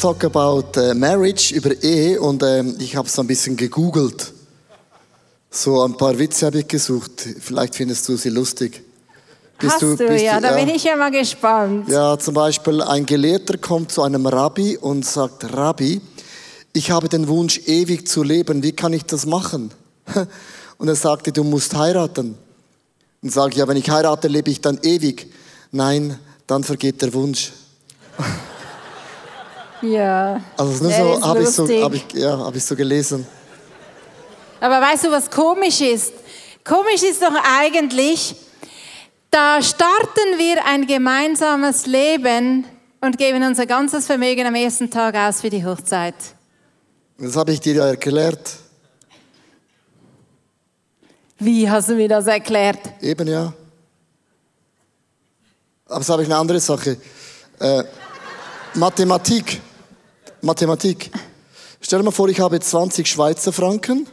talk about uh, marriage, über Ehe. Und ähm, ich habe so ein bisschen gegoogelt. So ein paar Witze habe ich gesucht. Vielleicht findest du sie lustig. Bist Hast du, du ja, du, da bin ich ja mal gespannt. Ja, zum Beispiel ein Gelehrter kommt zu einem Rabbi und sagt, Rabbi, ich habe den Wunsch, ewig zu leben. Wie kann ich das machen? Und er sagte, du musst heiraten. Und sage ich, ja, wenn ich heirate, lebe ich dann ewig. Nein, dann vergeht der Wunsch. Ja. Also nur so habe ich so, hab ich, ja, hab ich so gelesen. Aber weißt du, was komisch ist? Komisch ist doch eigentlich, da starten wir ein gemeinsames Leben und geben unser ganzes Vermögen am ersten Tag aus für die Hochzeit. Das habe ich dir ja erklärt. Wie hast du mir das erklärt? Eben ja. Aber das habe ich eine andere Sache. Äh, Mathematik. Mathematik. Stell dir mal vor, ich habe 20 Schweizer Franken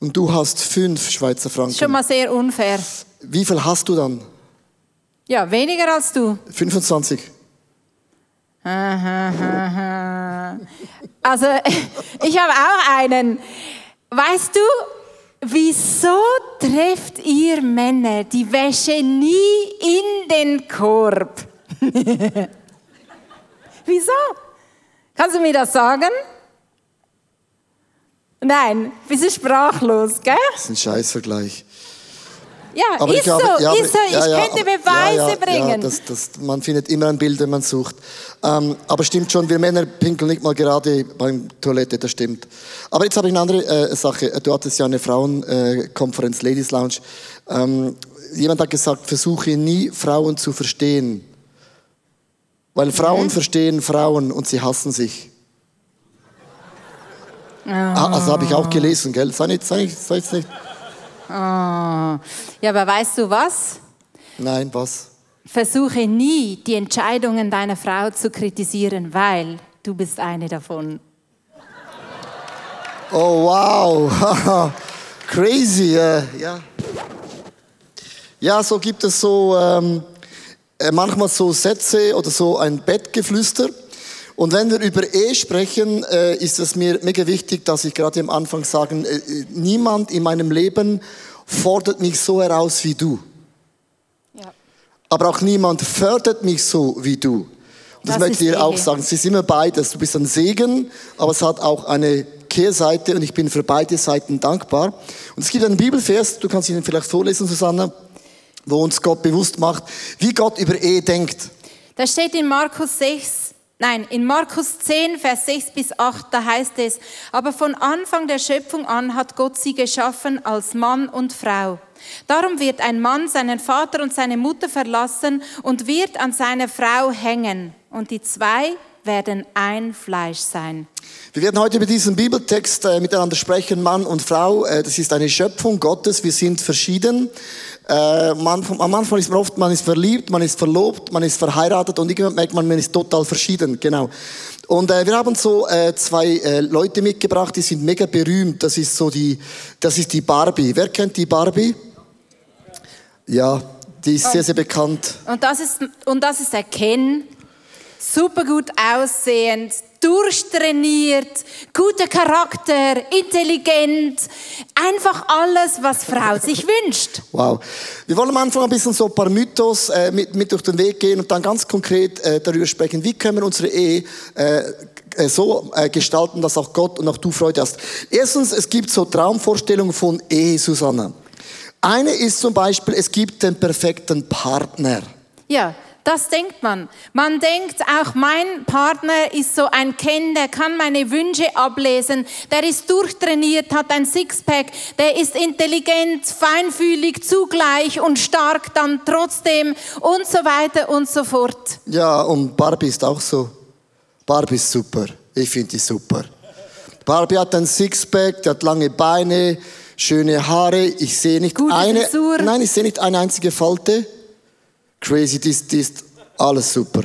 und du hast 5 Schweizer Franken. Das ist schon mal sehr unfair. Wie viel hast du dann? Ja, weniger als du. 25. Also, ich habe auch einen. Weißt du, wieso trefft ihr Männer die Wäsche nie in den Korb? wieso? Kannst du mir das sagen? Nein, bist du sprachlos, gell? Das ist ein Scheißvergleich. Ja, aber ist, habe, so, ja, ist so, ich ja, könnte Beweise bringen. Ja, das, das, man findet immer ein Bild, wenn man sucht. Ähm, aber stimmt schon, wir Männer pinkeln nicht mal gerade beim Toilette, das stimmt. Aber jetzt habe ich eine andere äh, Sache. Du hattest ja eine Frauenkonferenz, äh, Ladies Lounge. Ähm, jemand hat gesagt, versuche nie Frauen zu verstehen. Weil Frauen mhm. verstehen Frauen und sie hassen sich. Oh. Also habe ich auch gelesen, gell? Sei nicht, sei nicht, sei nicht. Oh. Ja, aber weißt du was? Nein, was? Versuche nie, die Entscheidungen deiner Frau zu kritisieren, weil du bist eine davon. Oh, wow. Crazy, äh, ja. Ja, so gibt es so ähm, äh, manchmal so Sätze oder so ein Bettgeflüster. Und wenn wir über Ehe sprechen, äh, ist es mir mega wichtig, dass ich gerade am Anfang sagen, äh, niemand in meinem Leben fordert mich so heraus wie du. Ja. Aber auch niemand fördert mich so wie du. Und das, das möchte ich dir auch sagen. Es ist immer beides. Du bist ein Segen, aber es hat auch eine Kehrseite und ich bin für beide Seiten dankbar. Und es gibt einen Bibelvers, du kannst ihn vielleicht vorlesen, Susanne, wo uns Gott bewusst macht, wie Gott über Ehe denkt. Da steht in Markus 6, Nein, in Markus 10, Vers 6 bis 8, da heißt es, aber von Anfang der Schöpfung an hat Gott sie geschaffen als Mann und Frau. Darum wird ein Mann seinen Vater und seine Mutter verlassen und wird an seiner Frau hängen. Und die zwei werden ein Fleisch sein. Wir werden heute über diesen Bibeltext äh, miteinander sprechen, Mann und Frau. Äh, das ist eine Schöpfung Gottes. Wir sind verschieden. Äh, man, am Anfang ist man oft, man ist verliebt, man ist verlobt, man ist verheiratet und irgendwann merkt man, man ist total verschieden, genau. Und äh, wir haben so äh, zwei äh, Leute mitgebracht, die sind mega berühmt. Das ist so die, das ist die Barbie. Wer kennt die Barbie? Ja, die ist sehr, sehr bekannt. Und das ist, und das ist der Ken. Super gut aussehend, durchtrainiert, guter Charakter, intelligent, einfach alles, was Frau sich wünscht. Wow. Wir wollen am Anfang ein bisschen so ein paar Mythos äh, mit, mit durch den Weg gehen und dann ganz konkret äh, darüber sprechen, wie können wir unsere Ehe äh, so äh, gestalten, dass auch Gott und auch du Freude hast. Erstens, es gibt so Traumvorstellungen von Ehe, Susanne. Eine ist zum Beispiel, es gibt den perfekten Partner. Ja, das denkt man. Man denkt auch, mein Partner ist so ein Ken, der kann meine Wünsche ablesen, der ist durchtrainiert, hat ein Sixpack, der ist intelligent, feinfühlig zugleich und stark dann trotzdem und so weiter und so fort. Ja, und Barbie ist auch so. Barbie ist super. Ich finde die super. Barbie hat ein Sixpack, die hat lange Beine, schöne Haare. Ich sehe nicht Gute eine. Frisur. Nein, ich sehe nicht eine einzige Falte. Crazy, das, das, alles super.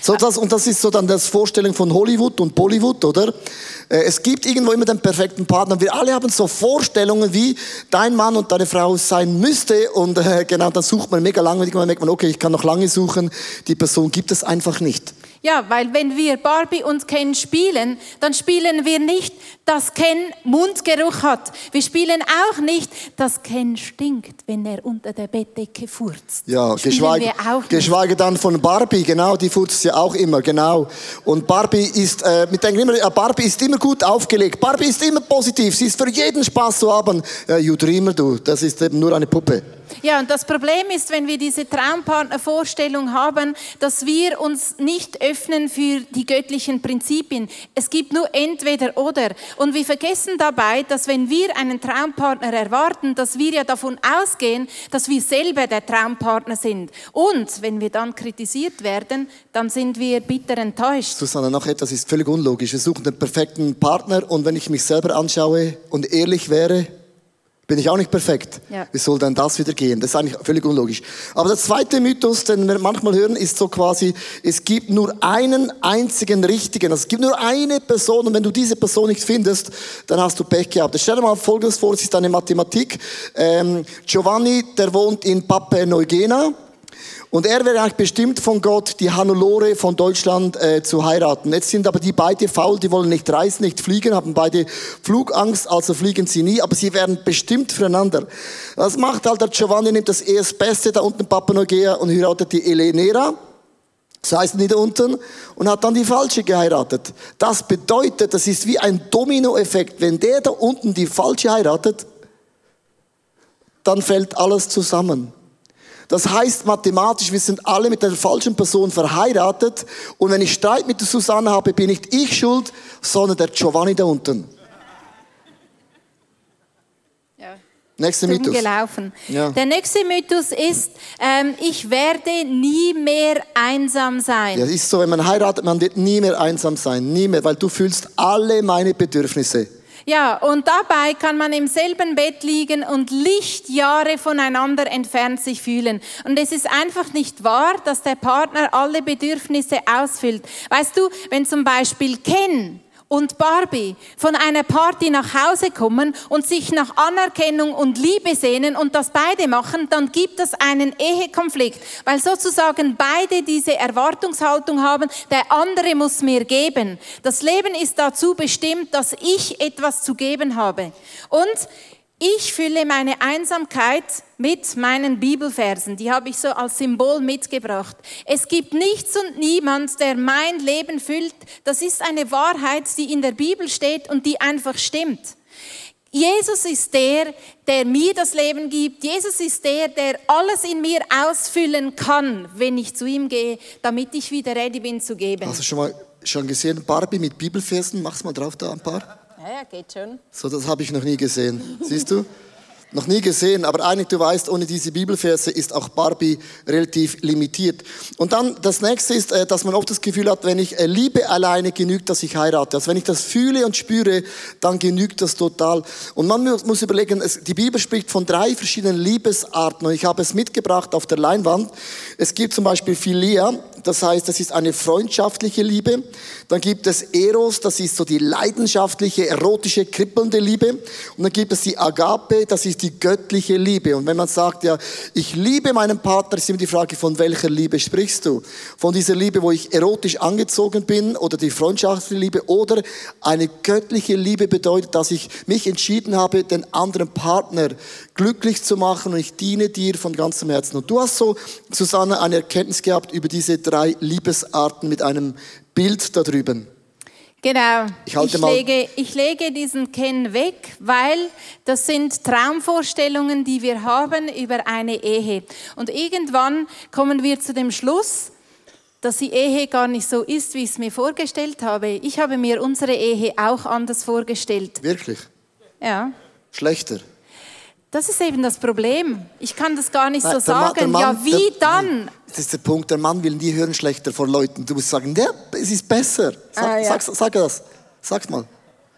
So, das, und das ist so dann das Vorstellung von Hollywood und Bollywood, oder? Äh, es gibt irgendwo immer den perfekten Partner. Wir alle haben so Vorstellungen, wie dein Mann und deine Frau sein müsste. Und äh, genau, dann sucht man mega lange. Und merkt man, okay, ich kann noch lange suchen. Die Person gibt es einfach nicht. Ja, weil wenn wir Barbie und Ken spielen, dann spielen wir nicht, dass Ken Mundgeruch hat. Wir spielen auch nicht, dass Ken stinkt, wenn er unter der Bettdecke furzt. Ja, geschweige, geschweige dann von Barbie, genau, die furzt ja auch immer, genau. Und Barbie ist, äh, wir denken immer, Barbie ist immer gut aufgelegt, Barbie ist immer positiv, sie ist für jeden Spaß zu haben. Ja, you dreamer, du, das ist eben nur eine Puppe. Ja, und das Problem ist, wenn wir diese Traumpartnervorstellung haben, dass wir uns nicht öffnen für die göttlichen Prinzipien. Es gibt nur entweder oder. Und wir vergessen dabei, dass wenn wir einen Traumpartner erwarten, dass wir ja davon ausgehen, dass wir selber der Traumpartner sind. Und wenn wir dann kritisiert werden, dann sind wir bitter enttäuscht. Susanne, noch etwas ist völlig unlogisch. Wir suchen den perfekten Partner und wenn ich mich selber anschaue und ehrlich wäre, bin ich auch nicht perfekt. Ja. Wie soll denn das wieder gehen? Das ist eigentlich völlig unlogisch. Aber der zweite Mythos, den wir manchmal hören, ist so quasi, es gibt nur einen einzigen Richtigen. Also es gibt nur eine Person und wenn du diese Person nicht findest, dann hast du Pech gehabt. Stell dir mal Folgendes vor, es ist eine Mathematik. Ähm, Giovanni, der wohnt in Papua Neuguinea. Und er wäre eigentlich bestimmt von Gott, die Hannelore von Deutschland äh, zu heiraten. Jetzt sind aber die beide faul, die wollen nicht reisen, nicht fliegen, haben beide Flugangst, also fliegen sie nie, aber sie wären bestimmt füreinander. Was macht halt der Giovanni, nimmt das Erstbeste da unten Neuguinea und heiratet die Eleonora. So heißen die da unten und hat dann die falsche geheiratet. Das bedeutet, das ist wie ein Dominoeffekt. Wenn der da unten die falsche heiratet, dann fällt alles zusammen. Das heißt mathematisch, wir sind alle mit der falschen Person verheiratet und wenn ich Streit mit der Susanne habe, bin nicht ich schuld, sondern der Giovanni da unten. Ja. Nächster Mythos. gelaufen. Ja. Der nächste Mythos ist, ähm, ich werde nie mehr einsam sein. Ja, es ist so, wenn man heiratet, man wird nie mehr einsam sein, nie mehr, weil du fühlst alle meine Bedürfnisse. Ja, und dabei kann man im selben Bett liegen und Lichtjahre voneinander entfernt sich fühlen. Und es ist einfach nicht wahr, dass der Partner alle Bedürfnisse ausfüllt. Weißt du, wenn zum Beispiel Ken und Barbie von einer Party nach Hause kommen und sich nach Anerkennung und Liebe sehnen und das beide machen, dann gibt es einen Ehekonflikt, weil sozusagen beide diese Erwartungshaltung haben, der andere muss mir geben. Das Leben ist dazu bestimmt, dass ich etwas zu geben habe. Und ich fülle meine Einsamkeit mit meinen Bibelversen. Die habe ich so als Symbol mitgebracht. Es gibt nichts und niemand, der mein Leben füllt. Das ist eine Wahrheit, die in der Bibel steht und die einfach stimmt. Jesus ist der, der mir das Leben gibt. Jesus ist der, der alles in mir ausfüllen kann, wenn ich zu ihm gehe, damit ich wieder ready bin zu geben. Hast du schon mal schon gesehen, Barbie mit Bibelversen? Mach's mal drauf da ein paar. Ja, geht schon. So, das habe ich noch nie gesehen. Siehst du? Noch nie gesehen, aber eigentlich, du weißt, ohne diese Bibelverse ist auch Barbie relativ limitiert. Und dann das nächste ist, äh, dass man oft das Gefühl hat, wenn ich äh, liebe alleine, genügt, dass ich heirate. Also wenn ich das fühle und spüre, dann genügt das total. Und man muss überlegen, die Bibel spricht von drei verschiedenen Liebesarten und ich habe es mitgebracht auf der Leinwand. Es gibt zum Beispiel Philia, das heißt, das ist eine freundschaftliche Liebe. Dann gibt es Eros, das ist so die leidenschaftliche, erotische, kribbelnde Liebe. Und dann gibt es die Agape, das ist die göttliche Liebe. Und wenn man sagt, ja, ich liebe meinen Partner, ist immer die Frage, von welcher Liebe sprichst du? Von dieser Liebe, wo ich erotisch angezogen bin oder die freundschaftliche Liebe oder eine göttliche Liebe bedeutet, dass ich mich entschieden habe, den anderen Partner glücklich zu machen und ich diene dir von ganzem Herzen. Und du hast so, Susanne, eine Erkenntnis gehabt über diese drei Liebesarten mit einem Bild da drüben. Genau. Ich ich, lege, ich lege diesen Ken weg, weil das sind Traumvorstellungen, die wir haben über eine Ehe. Und irgendwann kommen wir zu dem Schluss, dass die Ehe gar nicht so ist, wie ich es mir vorgestellt habe. Ich habe mir unsere Ehe auch anders vorgestellt. Wirklich? Ja. Schlechter. Das ist eben das Problem. Ich kann das gar nicht Nein, so sagen. Mann- ja, wie der- dann? Das ist der Punkt, der Mann will nie hören schlechter von Leuten. Du musst sagen, ja, es ist besser. Sag, Ah, ja. sag, sag das. Sag's mal.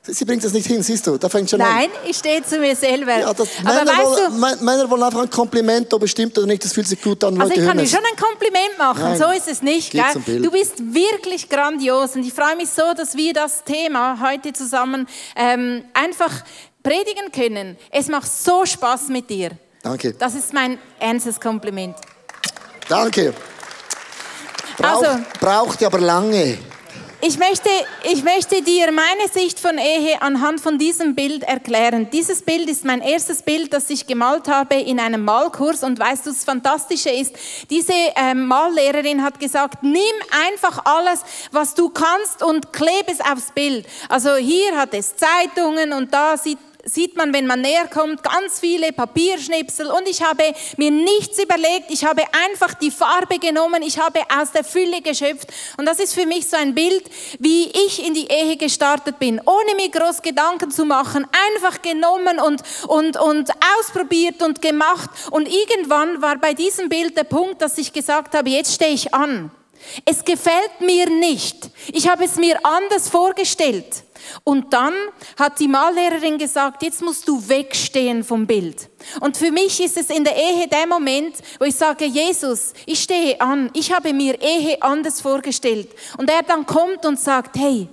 Sie bringt das nicht hin, siehst du, da fängt schon an. Nein, ich stehe zu mir selber. Ja, das, Aber Männer, weißt wollen, du, Mä- Männer wollen einfach ein Kompliment, ob es stimmt oder nicht, das fühlt sich gut an. Also ich kann dir schon ein Kompliment machen, Nein. so ist es nicht. Du bist wirklich grandios und ich freue mich so, dass wir das Thema heute zusammen ähm, einfach predigen können. Es macht so Spaß mit dir. Danke. Das ist mein ernstes Kompliment. Danke. Braucht, Also- braucht aber lange. Ich möchte, ich möchte dir meine Sicht von Ehe anhand von diesem Bild erklären. Dieses Bild ist mein erstes Bild, das ich gemalt habe in einem Malkurs. Und weißt du, das Fantastische ist, diese ähm, Mallehrerin hat gesagt, nimm einfach alles, was du kannst und klebe es aufs Bild. Also hier hat es Zeitungen und da sieht sieht man, wenn man näher kommt, ganz viele Papierschnipsel. Und ich habe mir nichts überlegt, ich habe einfach die Farbe genommen, ich habe aus der Fülle geschöpft. Und das ist für mich so ein Bild, wie ich in die Ehe gestartet bin, ohne mir groß Gedanken zu machen, einfach genommen und, und, und ausprobiert und gemacht. Und irgendwann war bei diesem Bild der Punkt, dass ich gesagt habe, jetzt stehe ich an. Es gefällt mir nicht. Ich habe es mir anders vorgestellt. Und dann hat die Mallehrerin gesagt, jetzt musst du wegstehen vom Bild. Und für mich ist es in der Ehe der Moment, wo ich sage, Jesus, ich stehe an, ich habe mir Ehe anders vorgestellt. Und er dann kommt und sagt, hey,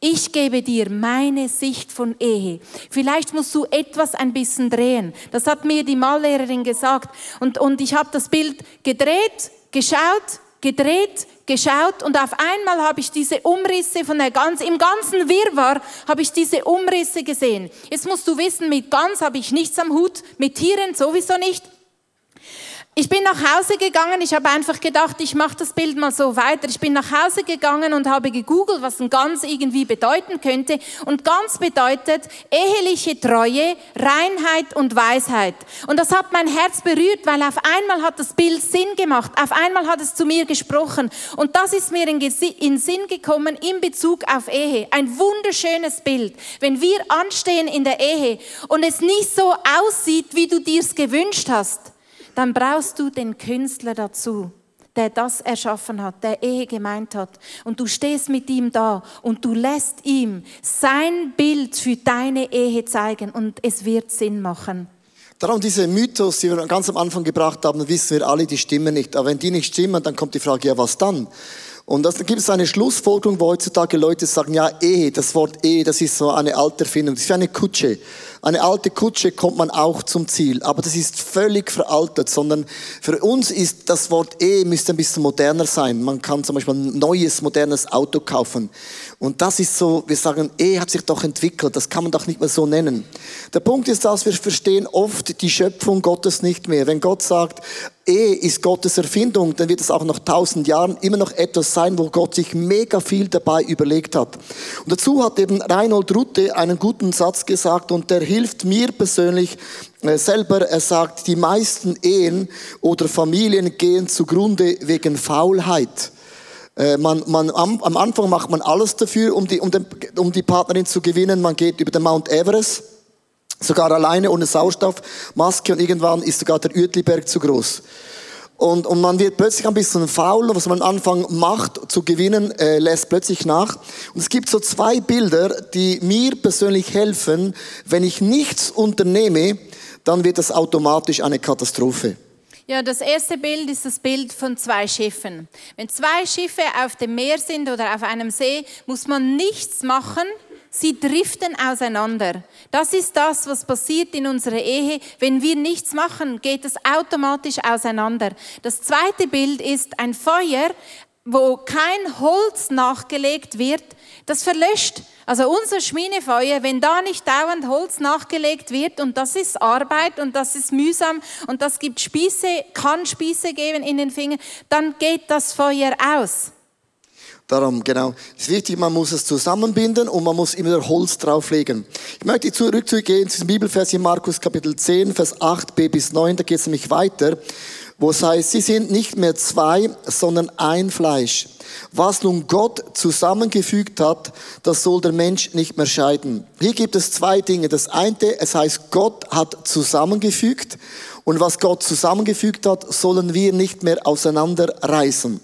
ich gebe dir meine Sicht von Ehe. Vielleicht musst du etwas ein bisschen drehen. Das hat mir die Mallehrerin gesagt. Und, und ich habe das Bild gedreht, geschaut, gedreht, geschaut und auf einmal habe ich diese Umrisse von der ganz, im ganzen Wirrwarr habe ich diese Umrisse gesehen. Jetzt musst du wissen, mit Gans habe ich nichts am Hut, mit Tieren sowieso nicht. Ich bin nach Hause gegangen, ich habe einfach gedacht, ich mache das Bild mal so weiter. Ich bin nach Hause gegangen und habe gegoogelt, was ein Ganz irgendwie bedeuten könnte. Und Ganz bedeutet eheliche Treue, Reinheit und Weisheit. Und das hat mein Herz berührt, weil auf einmal hat das Bild Sinn gemacht. Auf einmal hat es zu mir gesprochen. Und das ist mir in, in Sinn gekommen in Bezug auf Ehe. Ein wunderschönes Bild. Wenn wir anstehen in der Ehe und es nicht so aussieht, wie du dir's gewünscht hast, dann brauchst du den Künstler dazu, der das erschaffen hat, der Ehe gemeint hat. Und du stehst mit ihm da und du lässt ihm sein Bild für deine Ehe zeigen und es wird Sinn machen. Darum diese Mythos, die wir ganz am Anfang gebracht haben, wissen wir alle, die stimmen nicht. Aber wenn die nicht stimmen, dann kommt die Frage, ja, was dann? Und dann gibt es eine Schlussfolgerung, wo heutzutage Leute sagen, ja, Ehe, das Wort Ehe, das ist so eine alte Erfindung, das ist wie eine Kutsche. Eine alte Kutsche kommt man auch zum Ziel, aber das ist völlig veraltet, sondern für uns ist das Wort Ehe müsste ein bisschen moderner sein. Man kann zum Beispiel ein neues, modernes Auto kaufen. Und das ist so, wir sagen, Ehe hat sich doch entwickelt, das kann man doch nicht mehr so nennen. Der Punkt ist, dass wir verstehen oft die Schöpfung Gottes nicht mehr. Wenn Gott sagt, Ehe ist Gottes Erfindung, dann wird es auch nach tausend Jahren immer noch etwas sein, wo Gott sich mega viel dabei überlegt hat. Und dazu hat eben Reinhold Rutte einen guten Satz gesagt und der hilft mir persönlich äh, selber. Er sagt, die meisten Ehen oder Familien gehen zugrunde wegen Faulheit. Äh, Man, man, am, am Anfang macht man alles dafür, um die, um, den, um die Partnerin zu gewinnen. Man geht über den Mount Everest, sogar alleine ohne Sauerstoffmaske und irgendwann ist sogar der Uetliberg zu groß. Und, und man wird plötzlich ein bisschen faul, was man am Anfang macht zu gewinnen, äh, lässt plötzlich nach. Und es gibt so zwei Bilder, die mir persönlich helfen. Wenn ich nichts unternehme, dann wird das automatisch eine Katastrophe. Ja, das erste Bild ist das Bild von zwei Schiffen. Wenn zwei Schiffe auf dem Meer sind oder auf einem See, muss man nichts machen. Sie driften auseinander. Das ist das, was passiert in unserer Ehe. Wenn wir nichts machen, geht es automatisch auseinander. Das zweite Bild ist ein Feuer, wo kein Holz nachgelegt wird, das verlöscht. Also unser Schminefeuer, wenn da nicht dauernd Holz nachgelegt wird und das ist Arbeit und das ist mühsam und das gibt Spieße, kann Spieße geben in den Fingern, dann geht das Feuer aus. Darum, genau. Es ist wichtig, man muss es zusammenbinden und man muss immer Holz drauflegen. Ich möchte zurückzugehen zu diesem Bibelvers in Markus Kapitel 10, Vers 8b bis 9, da geht es nämlich weiter, wo es heißt, sie sind nicht mehr zwei, sondern ein Fleisch. Was nun Gott zusammengefügt hat, das soll der Mensch nicht mehr scheiden. Hier gibt es zwei Dinge. Das eine, es heißt, Gott hat zusammengefügt und was Gott zusammengefügt hat, sollen wir nicht mehr auseinanderreißen.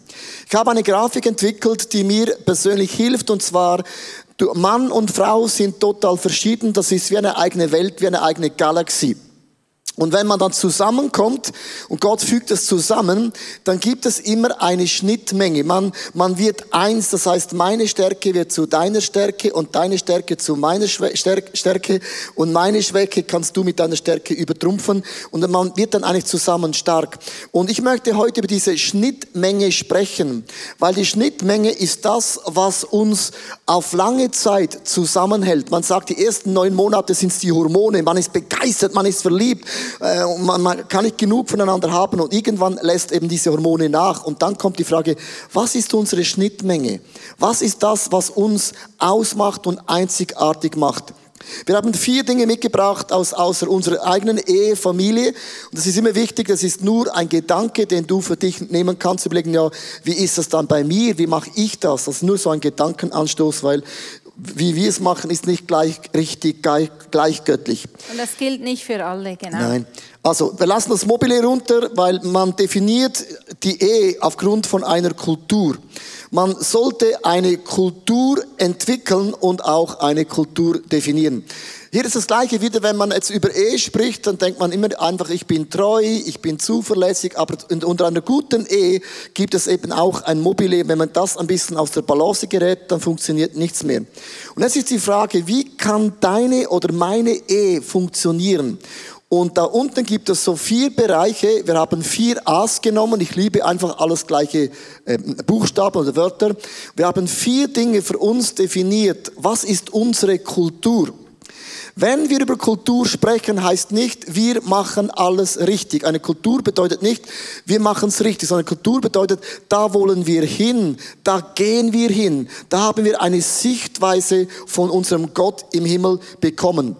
Ich habe eine Grafik entwickelt, die mir persönlich hilft, und zwar, Mann und Frau sind total verschieden, das ist wie eine eigene Welt, wie eine eigene Galaxie. Und wenn man dann zusammenkommt und Gott fügt es zusammen, dann gibt es immer eine Schnittmenge. Man, man wird eins, das heißt, meine Stärke wird zu deiner Stärke und deine Stärke zu meiner Stärke und meine Schwäche kannst du mit deiner Stärke übertrumpfen und man wird dann eigentlich zusammen stark. Und ich möchte heute über diese Schnittmenge sprechen, weil die Schnittmenge ist das, was uns auf lange Zeit zusammenhält. Man sagt, die ersten neun Monate sind es die Hormone, man ist begeistert, man ist verliebt äh, man, man kann nicht genug voneinander haben und irgendwann lässt eben diese Hormone nach und dann kommt die Frage, was ist unsere Schnittmenge? Was ist das, was uns ausmacht und einzigartig macht? Wir haben vier Dinge mitgebracht aus, außer unserer eigenen Ehe, Familie. Und das ist immer wichtig, das ist nur ein Gedanke, den du für dich nehmen kannst. Überlegen, ja, wie ist das dann bei mir? Wie mache ich das? Das ist nur so ein Gedankenanstoß, weil wie wir es machen, ist nicht gleich richtig, gleich, gleich göttlich. Und das gilt nicht für alle, genau. Nein. Also, wir lassen das Mobile runter, weil man definiert die Ehe aufgrund von einer Kultur. Man sollte eine Kultur entwickeln und auch eine Kultur definieren. Hier ist das Gleiche wieder, wenn man jetzt über Ehe spricht, dann denkt man immer einfach, ich bin treu, ich bin zuverlässig, aber unter einer guten Ehe gibt es eben auch ein Mobile. Wenn man das ein bisschen aus der Balance gerät, dann funktioniert nichts mehr. Und jetzt ist die Frage, wie kann deine oder meine Ehe funktionieren? Und da unten gibt es so vier Bereiche. Wir haben vier A's genommen. Ich liebe einfach alles gleiche äh, Buchstaben oder Wörter. Wir haben vier Dinge für uns definiert. Was ist unsere Kultur? Wenn wir über Kultur sprechen, heißt nicht, wir machen alles richtig. Eine Kultur bedeutet nicht, wir machen es richtig, sondern Kultur bedeutet, da wollen wir hin, da gehen wir hin, da haben wir eine Sichtweise von unserem Gott im Himmel bekommen.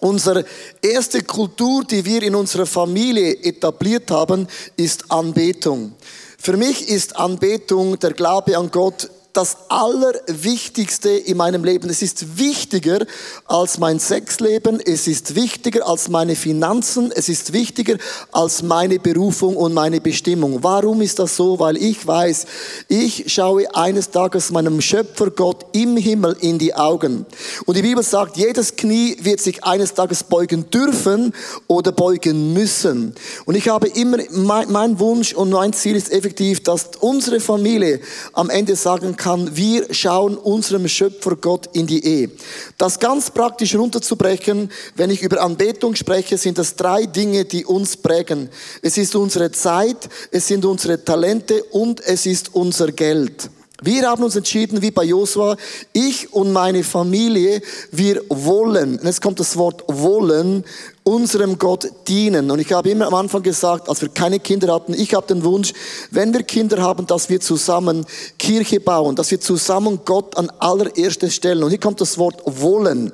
Unsere erste Kultur, die wir in unserer Familie etabliert haben, ist Anbetung. Für mich ist Anbetung der Glaube an Gott das Allerwichtigste in meinem Leben. Es ist wichtiger als mein Sexleben, es ist wichtiger als meine Finanzen, es ist wichtiger als meine Berufung und meine Bestimmung. Warum ist das so? Weil ich weiß, ich schaue eines Tages meinem Schöpfer Gott im Himmel in die Augen. Und die Bibel sagt, jedes Knie wird sich eines Tages beugen dürfen oder beugen müssen. Und ich habe immer, mein, mein Wunsch und mein Ziel ist effektiv, dass unsere Familie am Ende sagen kann, kann, wir schauen unserem Schöpfer Gott in die Ehe. Das ganz praktisch runterzubrechen, wenn ich über Anbetung spreche, sind das drei Dinge, die uns prägen. Es ist unsere Zeit, es sind unsere Talente und es ist unser Geld. Wir haben uns entschieden, wie bei Josua, ich und meine Familie, wir wollen, und jetzt kommt das Wort wollen, unserem Gott dienen. Und ich habe immer am Anfang gesagt, als wir keine Kinder hatten, ich habe den Wunsch, wenn wir Kinder haben, dass wir zusammen Kirche bauen, dass wir zusammen Gott an allererste stellen. Und hier kommt das Wort wollen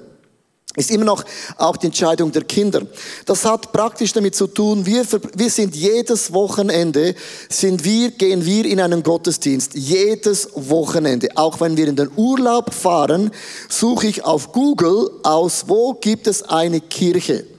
ist immer noch auch die Entscheidung der Kinder. Das hat praktisch damit zu tun, wir, wir sind jedes Wochenende, sind wir, gehen wir in einen Gottesdienst. Jedes Wochenende. Auch wenn wir in den Urlaub fahren, suche ich auf Google aus, wo gibt es eine Kirche.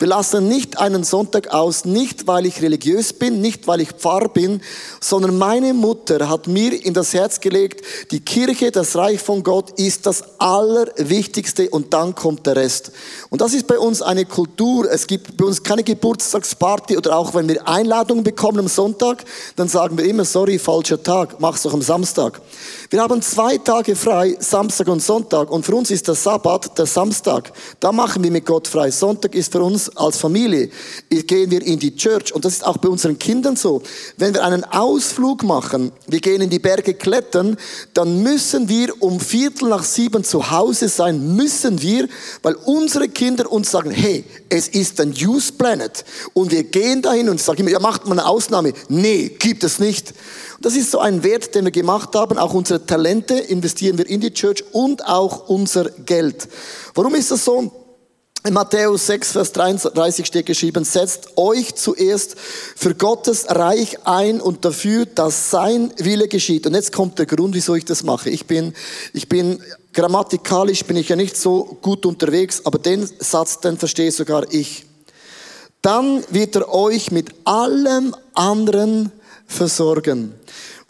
Wir lassen nicht einen Sonntag aus, nicht weil ich religiös bin, nicht weil ich Pfarrer bin, sondern meine Mutter hat mir in das Herz gelegt, die Kirche, das Reich von Gott ist das Allerwichtigste und dann kommt der Rest. Und das ist bei uns eine Kultur. Es gibt bei uns keine Geburtstagsparty oder auch wenn wir Einladungen bekommen am Sonntag, dann sagen wir immer, sorry, falscher Tag, mach's doch am Samstag. Wir haben zwei Tage frei, Samstag und Sonntag und für uns ist der Sabbat der Samstag. Da machen wir mit Gott frei. Sonntag ist für uns als Familie gehen wir in die Church und das ist auch bei unseren Kindern so. Wenn wir einen Ausflug machen, wir gehen in die Berge klettern, dann müssen wir um Viertel nach sieben zu Hause sein, müssen wir, weil unsere Kinder uns sagen, hey, es ist ein Use Planet und wir gehen dahin und sagen immer, ja, macht man eine Ausnahme. Nee, gibt es nicht. Das ist so ein Wert, den wir gemacht haben. Auch unsere Talente investieren wir in die Church und auch unser Geld. Warum ist das so? In Matthäus 6, Vers 33 steht geschrieben, setzt euch zuerst für Gottes Reich ein und dafür, dass sein Wille geschieht. Und jetzt kommt der Grund, wieso ich das mache. Ich bin, ich bin grammatikalisch bin ich ja nicht so gut unterwegs, aber den Satz, den verstehe sogar ich. Dann wird er euch mit allem anderen versorgen.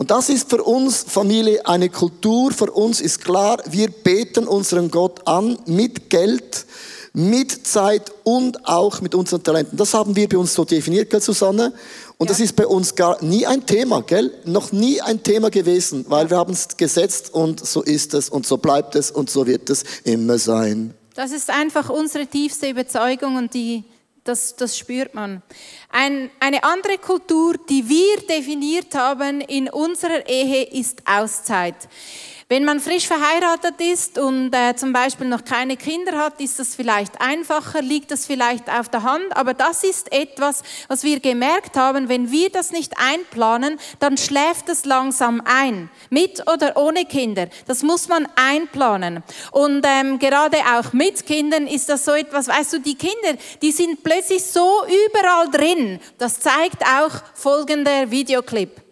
Und das ist für uns Familie eine Kultur. Für uns ist klar, wir beten unseren Gott an mit Geld mit Zeit und auch mit unseren Talenten. Das haben wir bei uns so definiert, gell, Susanne? Und ja. das ist bei uns gar nie ein Thema, gell? Noch nie ein Thema gewesen, weil wir haben es gesetzt und so ist es und so bleibt es und so wird es immer sein. Das ist einfach unsere tiefste Überzeugung und die, das, das spürt man. Ein, eine andere Kultur, die wir definiert haben in unserer Ehe, ist Auszeit. Wenn man frisch verheiratet ist und äh, zum Beispiel noch keine Kinder hat, ist das vielleicht einfacher, liegt das vielleicht auf der Hand, aber das ist etwas, was wir gemerkt haben, wenn wir das nicht einplanen, dann schläft es langsam ein, mit oder ohne Kinder. Das muss man einplanen. Und ähm, gerade auch mit Kindern ist das so etwas, weißt du, die Kinder, die sind plötzlich so überall drin. Das zeigt auch folgender Videoclip.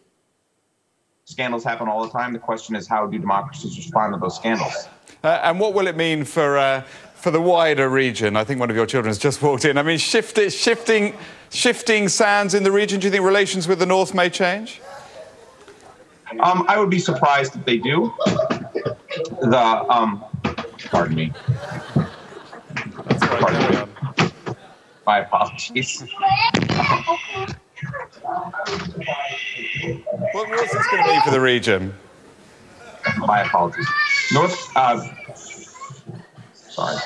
Scandals happen all the time. The question is, how do democracies respond to those scandals? Uh, and what will it mean for, uh, for the wider region? I think one of your children has just walked in. I mean, shift, shifting, shifting sands in the region, do you think relations with the North may change? Um, I would be surprised if they do. The, um, pardon me. Pardon me. My apologies. What, what's this going to mean for the region? My apologies. North, uh, sorry.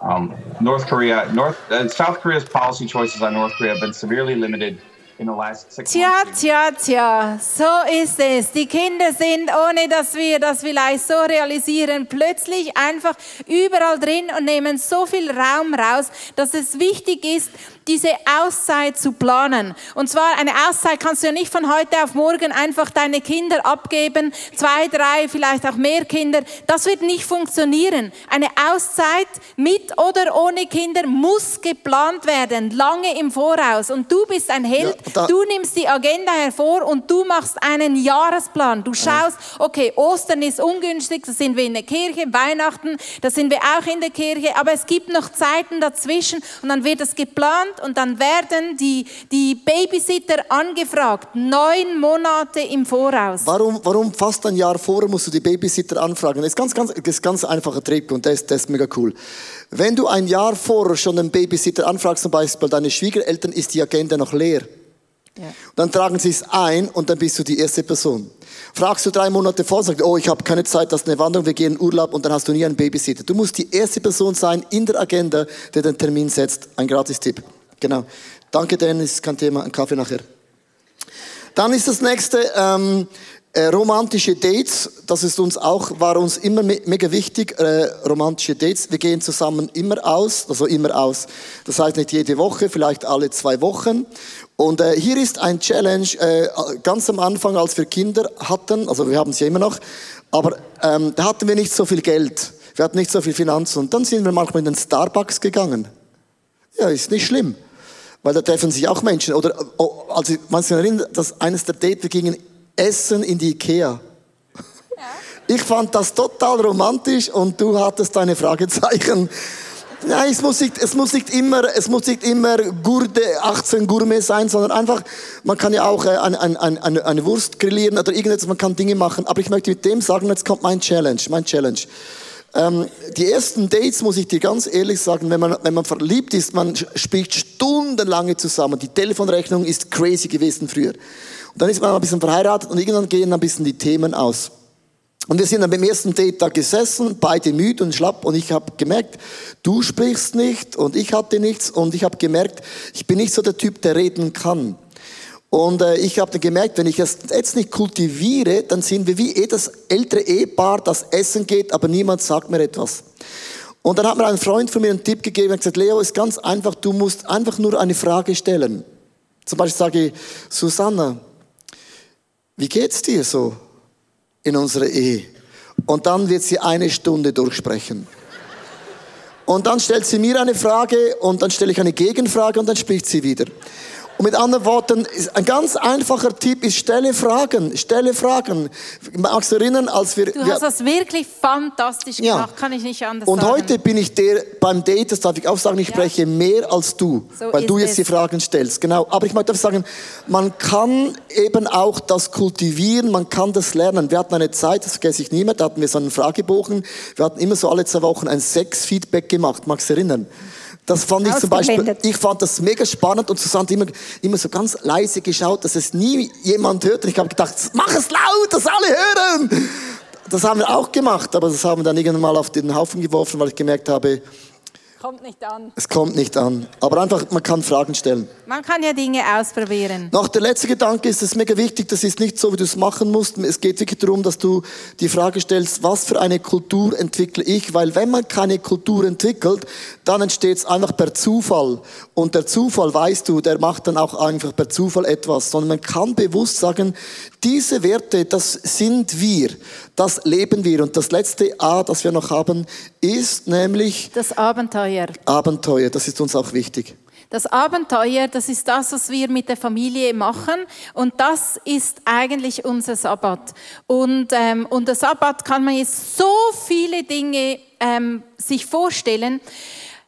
Um, North Korea, North, uh, South Korea's policy choices on North Korea have been severely limited Tja, tja, tja, so ist es. Die Kinder sind, ohne dass wir das vielleicht so realisieren, plötzlich einfach überall drin und nehmen so viel Raum raus, dass es wichtig ist, diese Auszeit zu planen. Und zwar eine Auszeit kannst du ja nicht von heute auf morgen einfach deine Kinder abgeben, zwei, drei, vielleicht auch mehr Kinder. Das wird nicht funktionieren. Eine Auszeit mit oder ohne Kinder muss geplant werden, lange im Voraus. Und du bist ein Held. Ja, du nimmst die Agenda hervor und du machst einen Jahresplan. Du schaust, okay, Ostern ist ungünstig, da sind wir in der Kirche, Weihnachten, da sind wir auch in der Kirche, aber es gibt noch Zeiten dazwischen und dann wird es geplant und dann werden die, die Babysitter angefragt, neun Monate im Voraus. Warum, warum fast ein Jahr vorher musst du die Babysitter anfragen? Das ist ganz, ganz, das ist ganz einfacher Trick und der ist, der ist mega cool. Wenn du ein Jahr vorher schon einen Babysitter anfragst, zum Beispiel deine Schwiegereltern, ist die Agenda noch leer. Ja. Dann tragen sie es ein und dann bist du die erste Person. Fragst du drei Monate vor sagst, oh, ich habe keine Zeit, das ist eine Wanderung, wir gehen in Urlaub und dann hast du nie einen Babysitter. Du musst die erste Person sein in der Agenda, der den Termin setzt. Ein Gratis-Tipp. Genau. Danke, Dennis. Kein Thema. Ein Kaffee nachher. Dann ist das nächste ähm, äh, romantische Dates. Das ist uns auch, war uns immer me mega wichtig. Äh, romantische Dates. Wir gehen zusammen immer aus, also immer aus. Das heißt nicht jede Woche, vielleicht alle zwei Wochen. Und äh, hier ist ein Challenge. Äh, ganz am Anfang, als wir Kinder hatten, also wir haben es ja immer noch, aber ähm, da hatten wir nicht so viel Geld. Wir hatten nicht so viel Finanzen. Und dann sind wir manchmal in den Starbucks gegangen. Ja, ist nicht schlimm. Weil da treffen sich auch Menschen. Oder, oh, also, man sich erinnert, dass eines der Dates, wir gingen essen in die Ikea. Ich fand das total romantisch und du hattest deine Fragezeichen. Nein, es muss nicht, es muss nicht immer, es muss nicht immer Gurde, 18 Gourmet sein, sondern einfach, man kann ja auch äh, eine, eine, eine, eine Wurst grillieren oder irgendetwas, man kann Dinge machen. Aber ich möchte mit dem sagen, jetzt kommt mein Challenge, mein Challenge. Ähm, die ersten Dates, muss ich dir ganz ehrlich sagen, wenn man, wenn man verliebt ist, man spricht stundenlange zusammen. Die Telefonrechnung ist crazy gewesen früher. Und dann ist man ein bisschen verheiratet und irgendwann gehen ein bisschen die Themen aus. Und wir sind dann beim ersten Date da gesessen, beide müde und schlapp und ich habe gemerkt, du sprichst nicht und ich hatte nichts und ich habe gemerkt, ich bin nicht so der Typ, der reden kann. Und äh, ich habe dann gemerkt, wenn ich es jetzt nicht kultiviere, dann sind wir wie eh das ältere Ehepaar, das essen geht, aber niemand sagt mir etwas. Und dann hat mir ein Freund von mir einen Tipp gegeben und gesagt, Leo, ist ganz einfach, du musst einfach nur eine Frage stellen. Zum Beispiel sage ich, Susanna, wie geht's dir so in unserer Ehe? Und dann wird sie eine Stunde durchsprechen. Und dann stellt sie mir eine Frage und dann stelle ich eine Gegenfrage und dann spricht sie wieder. Und mit anderen Worten, ein ganz einfacher Tipp ist, stelle Fragen, stelle Fragen. Magst du erinnern, als wir... Du wir hast das wirklich fantastisch Ja. gemacht, kann ich nicht anders und sagen. heute bin ich der, beim Date, das darf ich auch sagen, ich Ja. spreche mehr als du, So weil du jetzt es. die Fragen stellst. Genau. Aber ich möchte sagen, man kann eben auch das kultivieren, man kann das lernen. Wir hatten eine Zeit, das vergesse ich nie mehr, da hatten wir so einen Fragebogen. Wir hatten immer so alle zwei Wochen ein Sex-Feedback gemacht. Magst du erinnern? Das fand ich zum Beispiel, ich fand das mega spannend und Susanne hat immer, immer so ganz leise geschaut, dass es nie jemand hört. Und ich habe gedacht, mach es laut, dass alle hören. Das haben wir auch gemacht, aber das haben wir dann irgendwann mal auf den Haufen geworfen, weil ich gemerkt habe, Kommt nicht an. es kommt nicht an. Aber einfach, man kann Fragen stellen. Man kann ja Dinge ausprobieren. Noch der letzte Gedanke ist, das ist mega wichtig, das ist nicht so, wie du es machen musst. Es geht wirklich darum, dass du die Frage stellst, was für eine Kultur entwickle ich? Weil wenn man keine Kultur entwickelt, dann entsteht es einfach per Zufall. Und der Zufall, weißt du, der macht dann auch einfach per Zufall etwas. Sondern man kann bewusst sagen, diese Werte, das sind wir. Das leben wir. Und das letzte A, das wir noch haben, ist nämlich Das Abenteuer. Abenteuer. Das ist uns auch wichtig. Das Abenteuer, das ist das, was wir mit der Familie machen. Und das ist eigentlich unser Sabbat. Und, ähm, und der Sabbat kann man jetzt so viele Dinge ähm, sich vorstellen.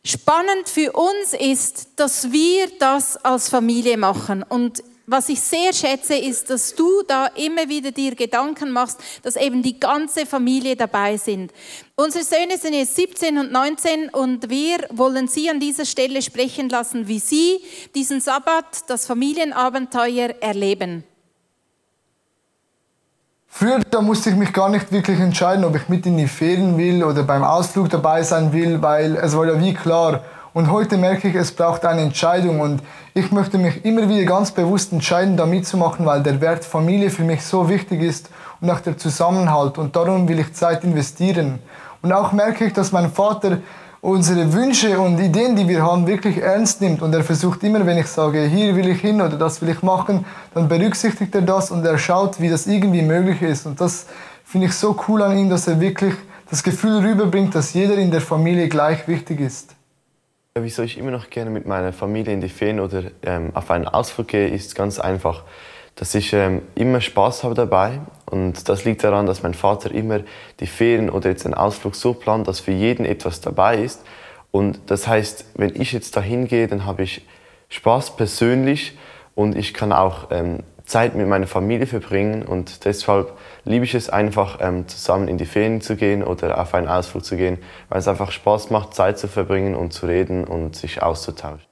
Spannend für uns ist, dass wir das als Familie machen. Und was ich sehr schätze, ist, dass du da immer wieder dir Gedanken machst, dass eben die ganze Familie dabei sind. Unsere Söhne sind jetzt 17 und 19 und wir wollen sie an dieser Stelle sprechen lassen, wie sie diesen Sabbat, das Familienabenteuer erleben. Früher da musste ich mich gar nicht wirklich entscheiden, ob ich mit in die Ferien will oder beim Ausflug dabei sein will, weil es war ja wie klar. Und heute merke ich, es braucht eine Entscheidung und ich möchte mich immer wieder ganz bewusst entscheiden, da mitzumachen, weil der Wert Familie für mich so wichtig ist und auch der Zusammenhalt und darum will ich Zeit investieren. Und auch merke ich, dass mein Vater unsere Wünsche und Ideen, die wir haben, wirklich ernst nimmt. Und er versucht immer, wenn ich sage, hier will ich hin oder das will ich machen, dann berücksichtigt er das und er schaut, wie das irgendwie möglich ist. Und das finde ich so cool an ihm, dass er wirklich das Gefühl rüberbringt, dass jeder in der Familie gleich wichtig ist. Wieso ich immer noch gerne mit meiner Familie in die Ferien oder ähm, auf einen Ausflug gehe, ist ganz einfach, dass ich ähm, immer Spaß habe dabei. Und das liegt daran, dass mein Vater immer die Ferien oder jetzt einen Ausflug so plant, dass für jeden etwas dabei ist. Und das heißt, wenn ich jetzt dahin gehe, dann habe ich Spaß persönlich und ich kann auch ähm, Zeit mit meiner Familie verbringen. Und deshalb liebe ich es einfach, ähm, zusammen in die Ferien zu gehen oder auf einen Ausflug zu gehen, weil es einfach Spaß macht, Zeit zu verbringen und zu reden und sich auszutauschen.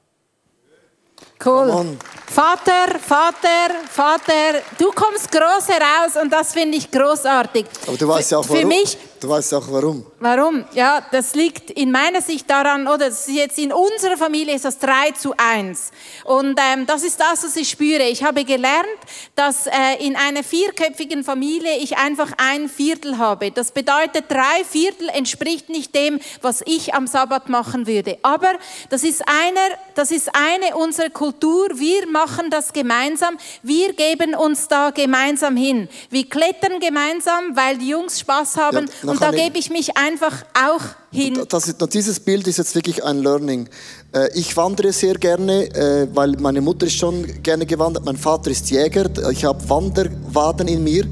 Cool. Vater, Vater, Vater, du kommst groß heraus und das finde ich großartig. Aber du weißt ja auch warum. Für mich Du weißt auch warum. Warum? Ja, das liegt in meiner Sicht daran, oder jetzt in unserer Familie ist das 3 zu 1. Und ähm, das ist das, was ich spüre. Ich habe gelernt, dass äh, in einer vierköpfigen Familie ich einfach ein Viertel habe. Das bedeutet, drei Viertel entspricht nicht dem, was ich am Sabbat machen würde. Aber das ist, einer, das ist eine unserer Kultur. Wir machen das gemeinsam. Wir geben uns da gemeinsam hin. Wir klettern gemeinsam, weil die Jungs Spaß haben. Ja, Und da gebe ich mich einfach auch hin. Das ist, dieses Bild ist jetzt wirklich ein Learning. Äh, Ich wandere sehr gerne, äh, weil meine Mutter ist schon gerne gewandert, mein Vater ist Jäger, ich habe Wanderwaden in mir.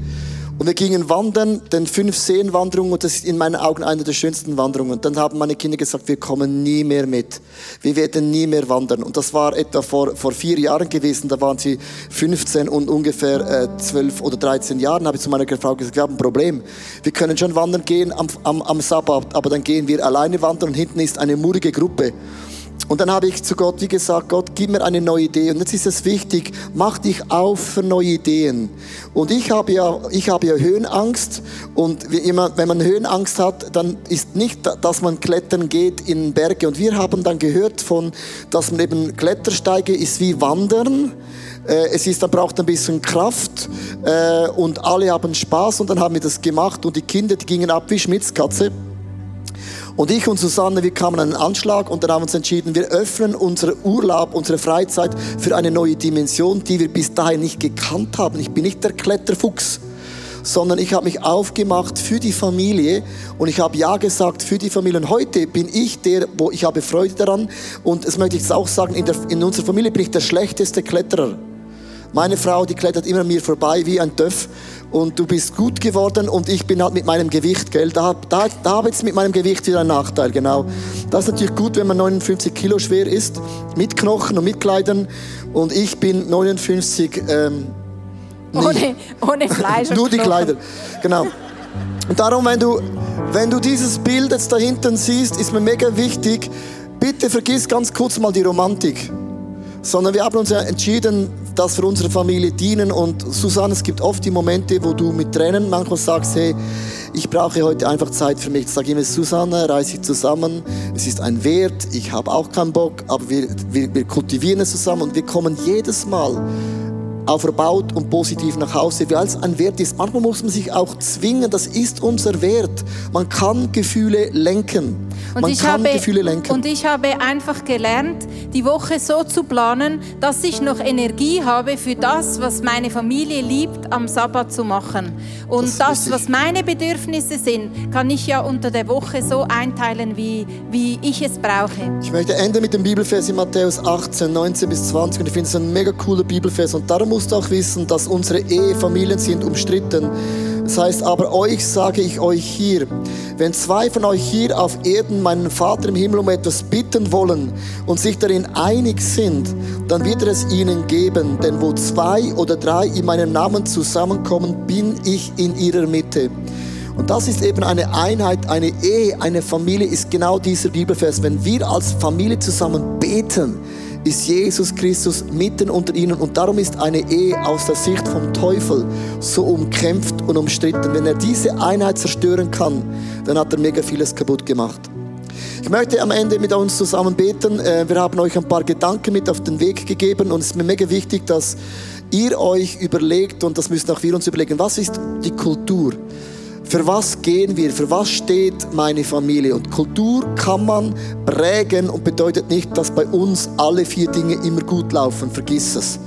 Und wir gingen wandern, den fünf Seenwanderungen, und das ist in meinen Augen eine der schönsten Wanderungen. Und dann haben meine Kinder gesagt, wir kommen nie mehr mit. Wir werden nie mehr wandern. Und das war etwa vor, vor vier Jahren gewesen, da waren sie 15 und ungefähr äh, 12 oder 13 Jahren. habe ich zu meiner Frau gesagt, wir haben ein Problem. Wir können schon wandern gehen am, am, am Sabbat, aber dann gehen wir alleine wandern und hinten ist eine murige Gruppe. Und dann habe ich zu Gott, wie gesagt, Gott, gib mir eine neue Idee. Und jetzt ist es wichtig, mach dich auf für neue Ideen. Und ich habe ja, ich habe ja Höhenangst. Und wie immer, wenn man Höhenangst hat, dann ist nicht, dass man klettern geht in Berge. Und wir haben dann gehört von, dass man eben Klettersteige ist wie Wandern. Äh, Es ist, dann braucht ein bisschen Kraft äh, und alle haben Spaß und dann haben wir das gemacht und die Kinder, die gingen ab wie Schmitzkatze. Und ich und Susanne, wir kamen an einen Anschlag und dann haben wir uns entschieden, wir öffnen unseren Urlaub, unsere Freizeit für eine neue Dimension, die wir bis dahin nicht gekannt haben. Ich bin nicht der Kletterfuchs, sondern ich habe mich aufgemacht für die Familie und ich habe Ja gesagt für die Familie. Und heute bin ich der, wo ich habe Freude daran. Und das möchte ich jetzt auch sagen, in, der, in unserer Familie bin ich der schlechteste Kletterer. Meine Frau, die klettert immer an mir vorbei wie ein Töff und du bist gut geworden und ich bin halt mit meinem Gewicht, gell? Da, da, da habe ich jetzt mit meinem Gewicht wieder einen Nachteil, genau. Das ist natürlich gut, wenn man 59 Kilo schwer ist, mit Knochen und mit Kleidern und ich bin 59, ähm, ohne, ohne Fleisch nur die. Kleider, genau. Und darum, wenn du, wenn du dieses Bild jetzt da hinten siehst, ist mir mega wichtig, bitte vergiss ganz kurz mal die Romantik sondern wir haben uns ja entschieden, dass wir unserer Familie dienen. Und Susanne, es gibt oft die Momente, wo du mit Tränen manchmal sagst, hey, ich brauche heute einfach Zeit für mich. Ich sage immer, Susanne, reiß dich zusammen. Es ist ein Wert. Ich habe auch keinen Bock, aber wir, wir, wir kultivieren es zusammen und wir kommen jedes Mal auferbaut und positiv nach Hause, weil es ein Wert ist. Manchmal muss man sich auch zwingen, das ist unser Wert. Man kann Gefühle lenken. Und man ich, kann habe, Gefühle lenken. und ich habe einfach gelernt, die Woche so zu planen, dass ich noch Energie habe für das, was meine Familie liebt, am Sabbat zu machen. Und Das das, was meine Bedürfnisse sind, kann ich ja unter der Woche so einteilen, wie, wie ich es brauche. Ich möchte enden mit dem Bibelvers in Matthäus 18, 19 bis 20 und ich finde es ein mega cooler Bibelvers und darum musst auch wissen, dass unsere Ehefamilien sind umstritten. Das heißt, aber euch sage ich euch hier, wenn zwei von euch hier auf Erden meinen Vater im Himmel um etwas bitten wollen und sich darin einig sind, dann wird er es ihnen geben. Denn wo zwei oder drei in meinem Namen zusammenkommen, bin ich in ihrer Mitte. Und das ist eben eine Einheit, eine Ehe, eine Familie ist genau dieser Bibelvers. Wenn wir als Familie zusammen beten, ist Jesus Christus mitten unter ihnen. Und darum ist eine Ehe aus der Sicht vom Teufel so umkämpft und umstritten. Wenn er diese Einheit zerstören kann, dann hat er mega vieles kaputt gemacht. Ich möchte am Ende mit uns zusammen beten. Äh, Wir haben euch ein paar Gedanken mit auf den Weg gegeben und es ist mir mega wichtig, dass ihr euch überlegt, und das müssen auch wir uns überlegen, was ist die Kultur? Für was gehen wir? Für was steht meine Familie? Und Kultur kann man prägen und bedeutet nicht, dass bei uns alle vier Dinge immer gut laufen. Vergiss es.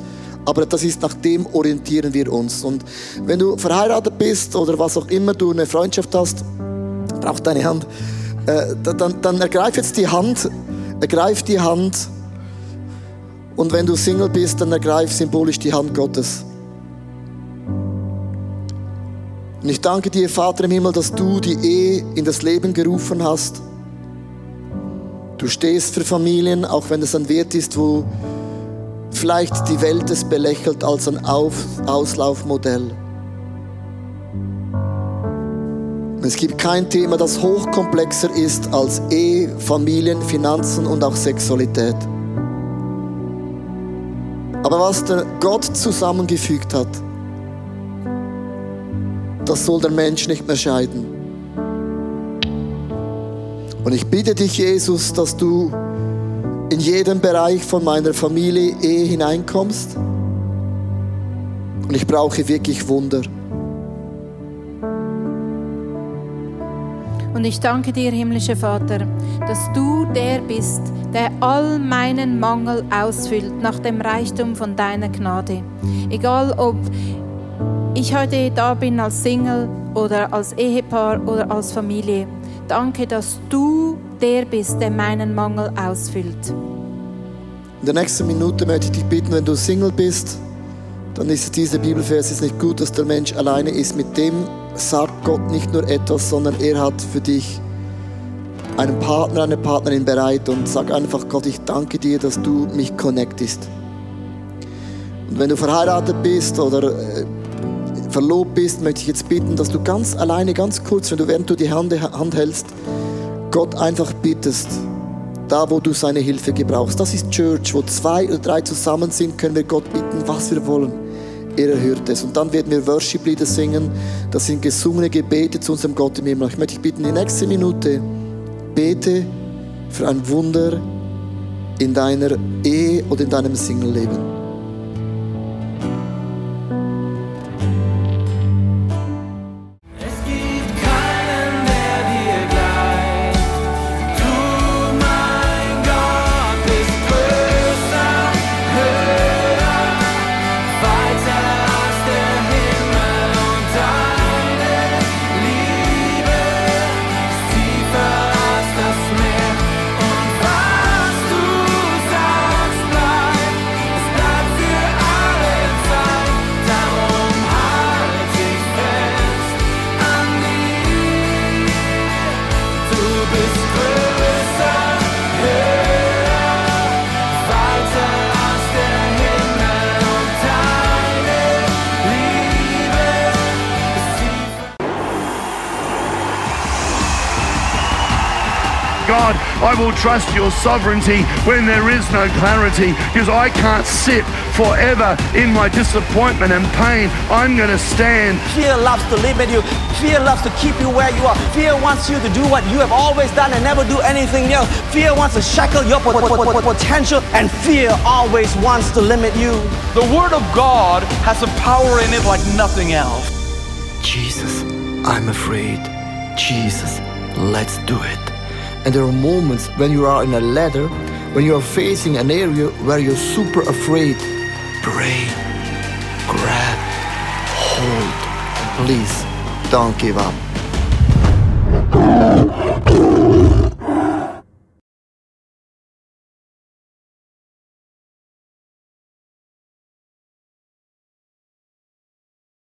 Aber das ist, nach dem orientieren wir uns. Und wenn du verheiratet bist oder was auch immer du eine Freundschaft hast, braucht deine Hand, äh, dann, dann ergreif jetzt die Hand, ergreif die Hand. Und wenn du Single bist, dann ergreif symbolisch die Hand Gottes. Und ich danke dir, Vater im Himmel, dass du die Ehe in das Leben gerufen hast. Du stehst für Familien, auch wenn es ein Wert ist, wo vielleicht die Welt es belächelt als ein Auf Auslaufmodell. Es gibt kein Thema, das hochkomplexer ist als Ehe, Familien, Finanzen und auch Sexualität. Aber was der Gott zusammengefügt hat, das soll der Mensch nicht mehr scheiden. Und ich bitte dich, Jesus, dass du in jeden Bereich von meiner Familie Ehe hineinkommst. Und ich brauche wirklich Wunder. Und ich danke dir, himmlischer Vater, dass du der bist, der all meinen Mangel ausfüllt nach dem Reichtum von deiner Gnade. Egal ob ich heute da bin als Single oder als Ehepaar oder als Familie. Danke, dass du der bist, der meinen Mangel ausfüllt. In der nächsten Minute möchte ich dich bitten, wenn du Single bist, dann ist dieser Bibelvers ist nicht gut, dass der Mensch alleine ist. Mit dem sagt Gott nicht nur etwas, sondern er hat für dich einen Partner, eine Partnerin bereit und sag einfach, Gott, ich danke dir, dass du mich connectest. Und wenn du verheiratet bist oder äh, verlobt bist, möchte ich jetzt bitten, dass du ganz alleine, ganz kurz, wenn du während du die Hand, Hand hältst, Gott einfach bittest, da wo du seine Hilfe gebrauchst. Das ist Church, wo zwei oder drei zusammen sind, können wir Gott bitten, was wir wollen. Er erhört es. Und dann werden wir Worship-Lieder singen. Das sind gesungene Gebete zu unserem Gott im Himmel. Ich möchte dich bitten, die nächste Minute bete für ein Wunder in deiner Ehe oder in deinem Single-Leben. God, I will trust your sovereignty when there is no clarity because I can't sit forever in my disappointment and pain. I'm going to stand. Fear loves to limit you. Fear loves to keep you where you are. Fear wants you to do what you have always done and never do anything else. Fear wants to shackle your po- po- po- po- potential, and fear always wants to limit you. The Word of God has a power in it like nothing else. Jesus, I'm afraid. Jesus, let's do it. And there are moments when you are in a ladder, when you are facing an area where you're super afraid. Pray, grab, hold. Please don't give up.